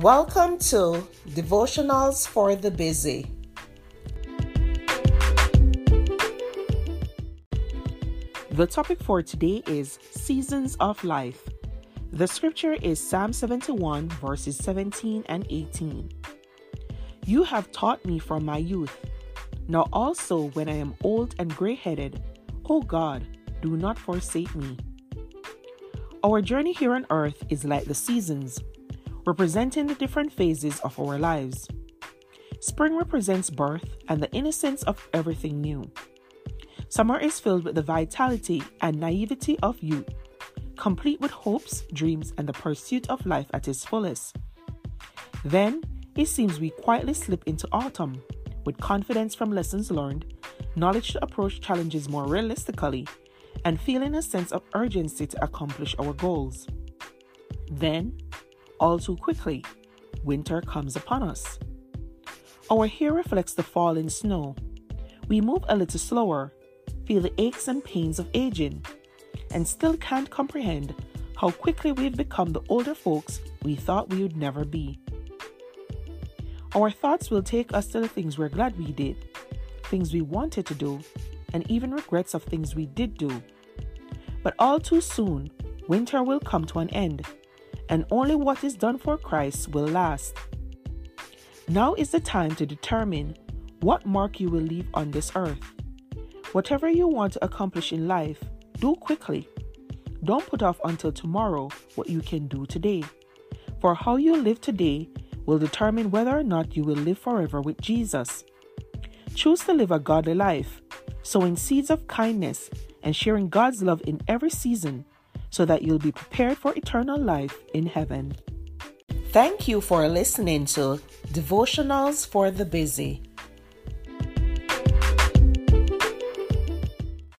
Welcome to Devotionals for the Busy. The topic for today is Seasons of Life. The scripture is Psalm 71, verses 17 and 18. You have taught me from my youth. Now also, when I am old and gray headed, O God, do not forsake me. Our journey here on earth is like the seasons, representing the different phases of our lives. Spring represents birth and the innocence of everything new. Summer is filled with the vitality and naivety of youth, complete with hopes, dreams, and the pursuit of life at its fullest. Then, it seems we quietly slip into autumn, with confidence from lessons learned, knowledge to approach challenges more realistically, and feeling a sense of urgency to accomplish our goals. Then, all too quickly, winter comes upon us. Our hair reflects the falling snow. We move a little slower feel the aches and pains of aging, and still can't comprehend how quickly we've become the older folks we thought we would never be. Our thoughts will take us to the things we're glad we did, things we wanted to do, and even regrets of things we did do. But all too soon, winter will come to an end, and only what is done for Christ will last. Now is the time to determine what mark you will leave on this earth. Whatever you want to accomplish in life, do quickly. Don't put off until tomorrow what you can do today. For how you live today will determine whether or not you will live forever with Jesus. Choose to live a godly life, sowing seeds of kindness and sharing God's love in every season so that you'll be prepared for eternal life in heaven. Thank you for listening to Devotionals for the Busy.